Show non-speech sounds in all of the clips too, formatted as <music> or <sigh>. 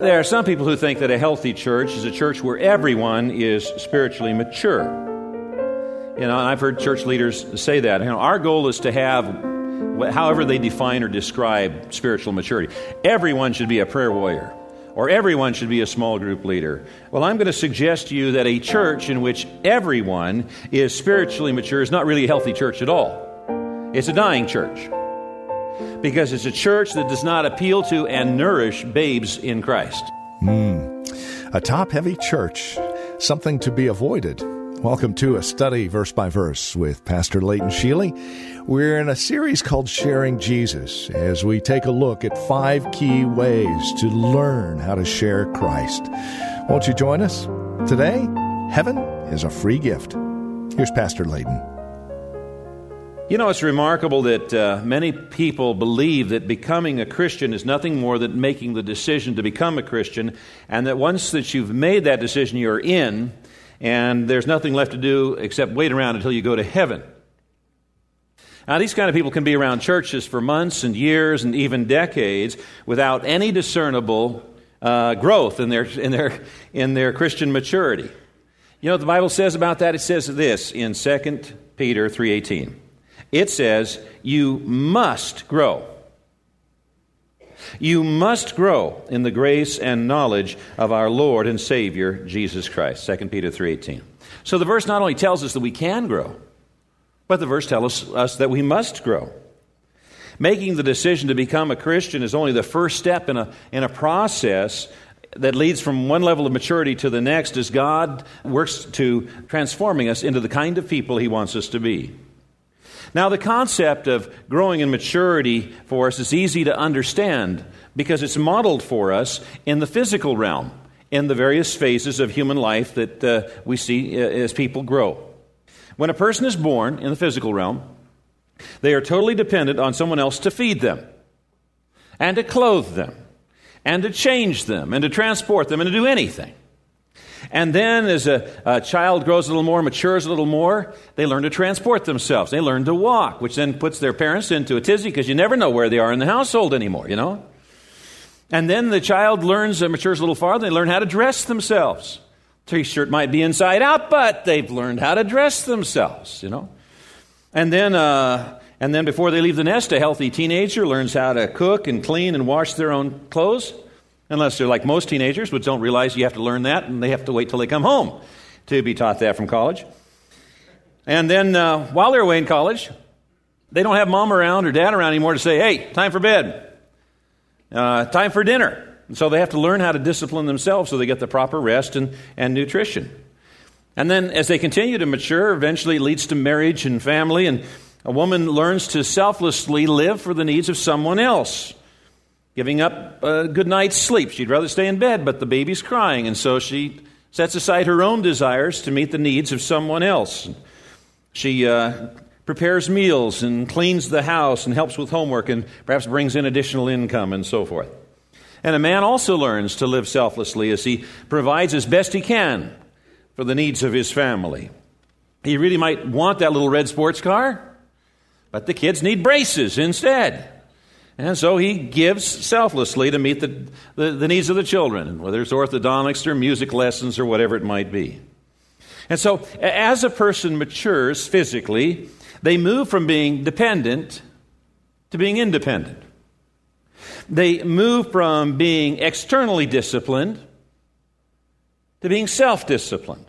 There are some people who think that a healthy church is a church where everyone is spiritually mature. You know, and I've heard church leaders say that. You know, our goal is to have, however they define or describe spiritual maturity, everyone should be a prayer warrior or everyone should be a small group leader. Well, I'm going to suggest to you that a church in which everyone is spiritually mature is not really a healthy church at all. It's a dying church because it's a church that does not appeal to and nourish babes in Christ. Mm. A top heavy church, something to be avoided. Welcome to a study verse by verse with Pastor Leighton Sheely. We're in a series called Sharing Jesus as we take a look at five key ways to learn how to share Christ. Won't you join us? Today, heaven is a free gift. Here's Pastor Leighton. You know, it's remarkable that uh, many people believe that becoming a Christian is nothing more than making the decision to become a Christian, and that once that you've made that decision, you're in, and there's nothing left to do except wait around until you go to heaven. Now, these kind of people can be around churches for months and years and even decades without any discernible uh, growth in their, in, their, in their Christian maturity. You know what the Bible says about that? It says this in 2 Peter 3.18. It says, You must grow. You must grow in the grace and knowledge of our Lord and Savior Jesus Christ. 2 Peter 3:18. So the verse not only tells us that we can grow, but the verse tells us, us that we must grow. Making the decision to become a Christian is only the first step in a, in a process that leads from one level of maturity to the next as God works to transforming us into the kind of people He wants us to be. Now, the concept of growing in maturity for us is easy to understand because it's modeled for us in the physical realm, in the various phases of human life that uh, we see uh, as people grow. When a person is born in the physical realm, they are totally dependent on someone else to feed them and to clothe them and to change them and to transport them and to do anything. And then, as a, a, child grows a little more, matures a little more, they learn to transport themselves. They learn to walk, which then puts their parents into a tizzy because you never know where they are in the household anymore, you know? And then the child learns, uh, matures a little farther, they learn how to dress themselves. T shirt might be inside out, but they've learned how to dress themselves, you know? And then, uh, and then before they leave the nest, a healthy teenager learns how to cook and clean and wash their own clothes. Unless they're like most teenagers, which don't realize you have to learn that, and they have to wait till they come home to be taught that from college. And then uh, while they're away in college, they don't have mom around or dad around anymore to say, hey, time for bed, uh, time for dinner. And so they have to learn how to discipline themselves so they get the proper rest and, and nutrition. And then as they continue to mature, eventually leads to marriage and family, and a woman learns to selflessly live for the needs of someone else giving up a good night's sleep. She'd rather stay in bed, but the baby's crying, and so she sets aside her own desires to meet the needs of someone else. She uh, prepares meals and cleans the house and helps with homework and perhaps brings in additional income and so forth. And a man also learns to live selflessly as he provides as best he can for the needs of his family. He really might want that little red sports car, but the kids need braces instead. And so he gives selflessly to meet the, the, the, needs of the children, whether it's orthodontics or music lessons or whatever it might be. And so, as a person matures physically, they move from being dependent to being independent. They move from being externally disciplined to being self disciplined.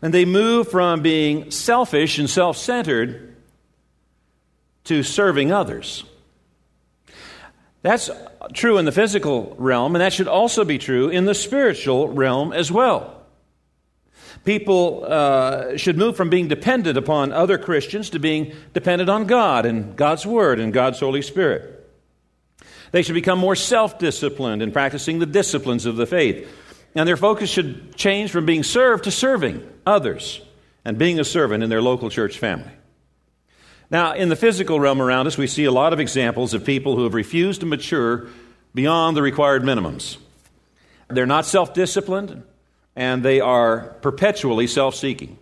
And they move from being selfish and self centered to serving others. That's true in the physical realm, and that should also be true in the spiritual realm as well. People uh, should move from being dependent upon other Christians to being dependent on God and God's Word and God's Holy Spirit. They should become more self disciplined in practicing the disciplines of the faith. And their focus should change from being served to serving others and being a servant in their local church family. Now, in the physical realm around us, we see a lot of examples of people who have refused to mature beyond the required minimums. They're not self disciplined, and they are perpetually self seeking.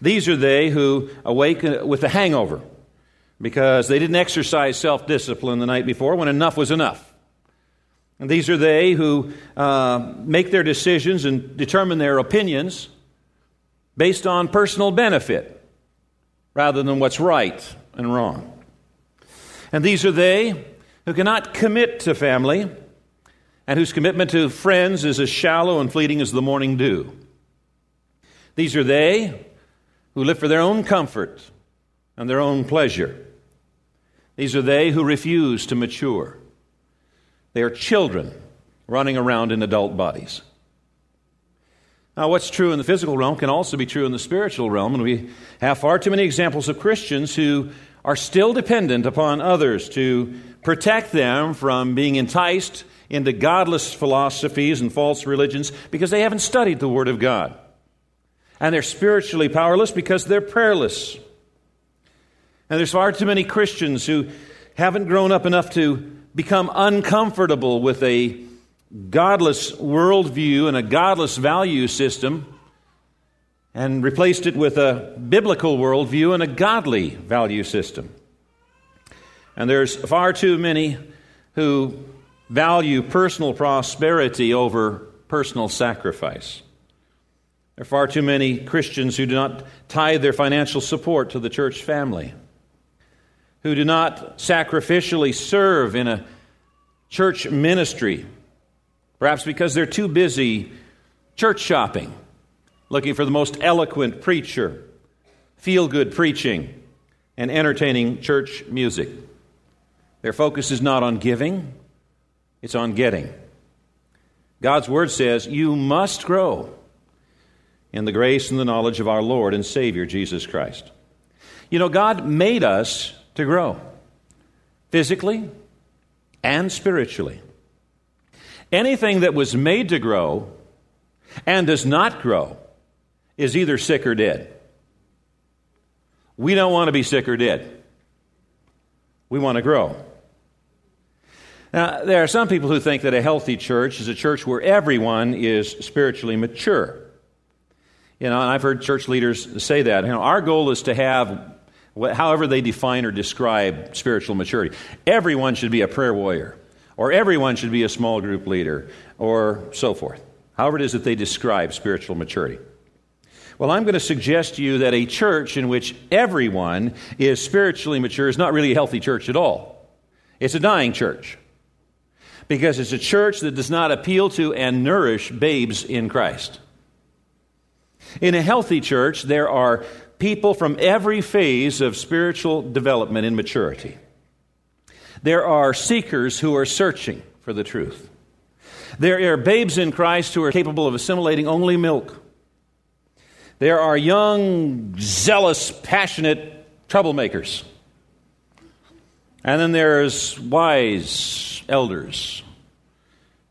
These are they who awaken with a hangover because they didn't exercise self discipline the night before when enough was enough. And these are they who uh, make their decisions and determine their opinions based on personal benefit rather than what's right and wrong. And these are they who cannot commit to family and whose commitment to friends is as shallow and fleeting as the morning dew. These are they who live for their own comfort and their own pleasure. These are they who refuse to mature. They are children running around in adult bodies. Now, what's true in the physical realm can also be true in the spiritual realm, and we have far too many examples of Christians who are still dependent upon others to protect them from being enticed into godless philosophies and false religions because they haven't studied the Word of God. And they're spiritually powerless because they're prayerless. And there's far too many Christians who haven't grown up enough to become uncomfortable with a godless worldview and a godless value system and replaced it with a biblical worldview and a godly value system. And there's far too many who value personal prosperity over personal sacrifice. There are far too many Christians who do not tithe their financial support to the church family, who do not sacrificially serve in a church ministry Perhaps because they're too busy church shopping, looking for the most eloquent preacher, feel good preaching, and entertaining church music. Their focus is not on giving, it's on getting. God's word says, You must grow in the grace and the knowledge of our Lord and Savior, Jesus Christ. You know, God made us to grow physically and spiritually. Anything that was made to grow and does not grow is either sick or dead. We don't want to be sick or dead. We want to grow. Now, there are some people who think that a healthy church is a church where everyone is spiritually mature. You know, and I've heard church leaders say that. You know, our goal is to have, however they define or describe spiritual maturity, everyone should be a prayer warrior or everyone should be a small group leader, or so forth. However, it is that they describe spiritual maturity. Well, I'm going to suggest to you that a church in which everyone is spiritually mature is not really a healthy church at all. It's a dying church. Because it's a church that does not appeal to and nourish babes in Christ. In a healthy church, there are people from every phase of spiritual development and maturity. There are seekers who are searching for the truth. There are babes in Christ who are capable of assimilating only milk. There are young, zealous, passionate troublemakers. And then there's wise elders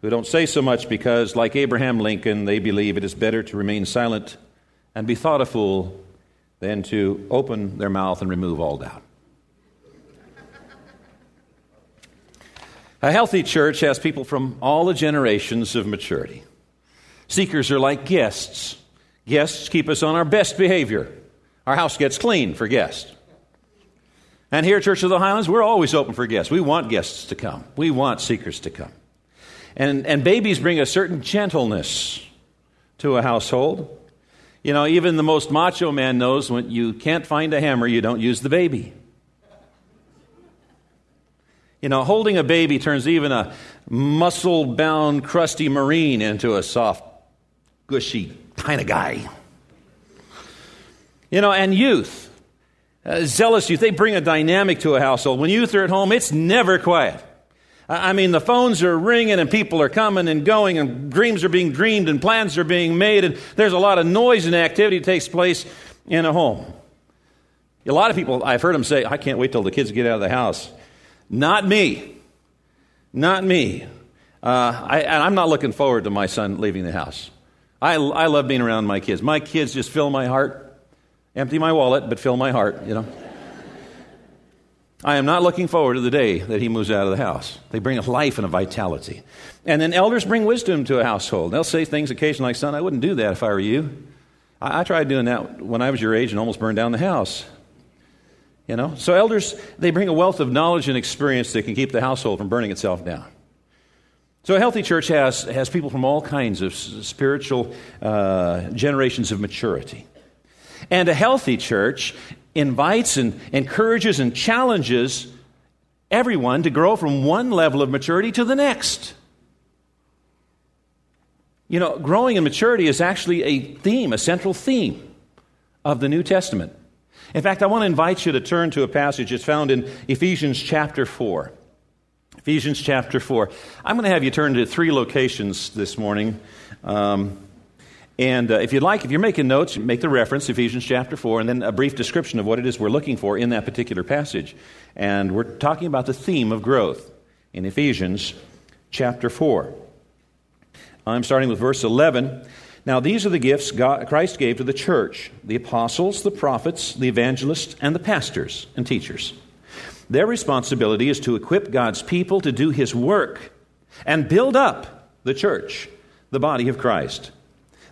who don't say so much because, like Abraham Lincoln, they believe it is better to remain silent and be thought a fool than to open their mouth and remove all doubt. A healthy church has people from all the generations of maturity. Seekers are like guests. Guests keep us on our best behavior. Our house gets clean for guests. And here at Church of the Highlands, we're always open for guests. We want guests to come, we want seekers to come. And, and babies bring a certain gentleness to a household. You know, even the most macho man knows when you can't find a hammer, you don't use the baby. You know, holding a baby turns even a muscle bound, crusty Marine into a soft, gushy kind of guy. You know, and youth, uh, zealous youth, they bring a dynamic to a household. When youth are at home, it's never quiet. I mean, the phones are ringing and people are coming and going and dreams are being dreamed and plans are being made and there's a lot of noise and activity that takes place in a home. A lot of people, I've heard them say, I can't wait till the kids get out of the house. Not me. Not me. Uh, I, and I'm not looking forward to my son leaving the house. I, I love being around my kids. My kids just fill my heart, empty my wallet, but fill my heart, you know. <laughs> I am not looking forward to the day that he moves out of the house. They bring a life and a vitality. And then elders bring wisdom to a household. They'll say things occasionally like, Son, I wouldn't do that if I were you. I, I tried doing that when I was your age and almost burned down the house. You know? So elders, they bring a wealth of knowledge and experience that can keep the household from burning itself down. So a healthy church has, has people from all kinds of spiritual uh, generations of maturity. And a healthy church invites and encourages and challenges everyone to grow from one level of maturity to the next. You know, growing in maturity is actually a theme, a central theme of the New Testament. In fact, I want to invite you to turn to a passage that's found in Ephesians chapter 4. Ephesians chapter 4. I'm going to have you turn to three locations this morning. Um, and uh, if you'd like, if you're making notes, make the reference, Ephesians chapter 4, and then a brief description of what it is we're looking for in that particular passage. And we're talking about the theme of growth in Ephesians chapter 4. I'm starting with verse 11. Now, these are the gifts God, Christ gave to the church the apostles, the prophets, the evangelists, and the pastors and teachers. Their responsibility is to equip God's people to do His work and build up the church, the body of Christ.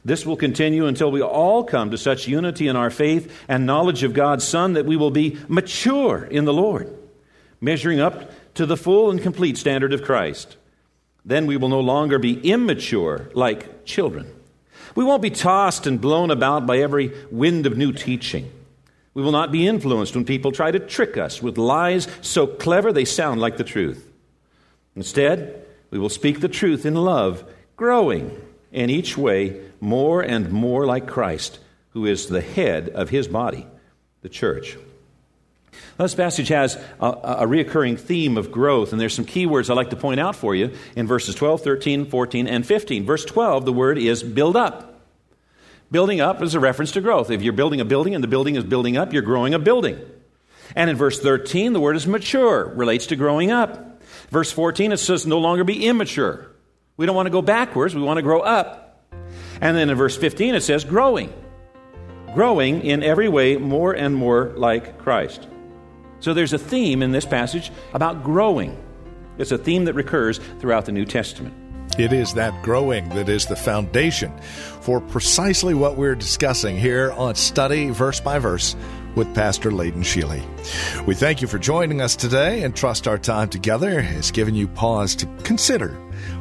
This will continue until we all come to such unity in our faith and knowledge of God's Son that we will be mature in the Lord, measuring up to the full and complete standard of Christ. Then we will no longer be immature like children. We won't be tossed and blown about by every wind of new teaching. We will not be influenced when people try to trick us with lies so clever they sound like the truth. Instead, we will speak the truth in love, growing in each way more and more like Christ, who is the head of his body, the church. This passage has a, a reoccurring theme of growth, and there's some key words I'd like to point out for you in verses 12, 13, 14, and 15. Verse 12, the word is build up. Building up is a reference to growth. If you're building a building and the building is building up, you're growing a building. And in verse 13, the word is mature, relates to growing up. Verse 14, it says no longer be immature. We don't want to go backwards, we want to grow up. And then in verse 15, it says growing. Growing in every way more and more like Christ. So there's a theme in this passage about growing. It's a theme that recurs throughout the New Testament. It is that growing that is the foundation for precisely what we're discussing here on Study Verse by Verse with Pastor Leighton Sheely. We thank you for joining us today and trust our time together has given you pause to consider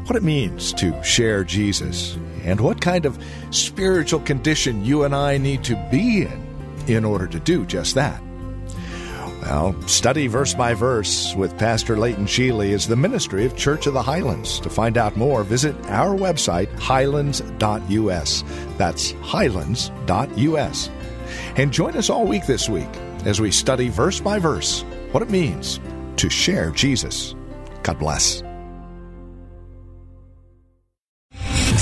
what it means to share Jesus and what kind of spiritual condition you and I need to be in in order to do just that. Well, study verse by verse with Pastor Leighton Sheely is the ministry of Church of the Highlands. To find out more, visit our website, highlands.us. That's highlands.us. And join us all week this week as we study verse by verse what it means to share Jesus. God bless.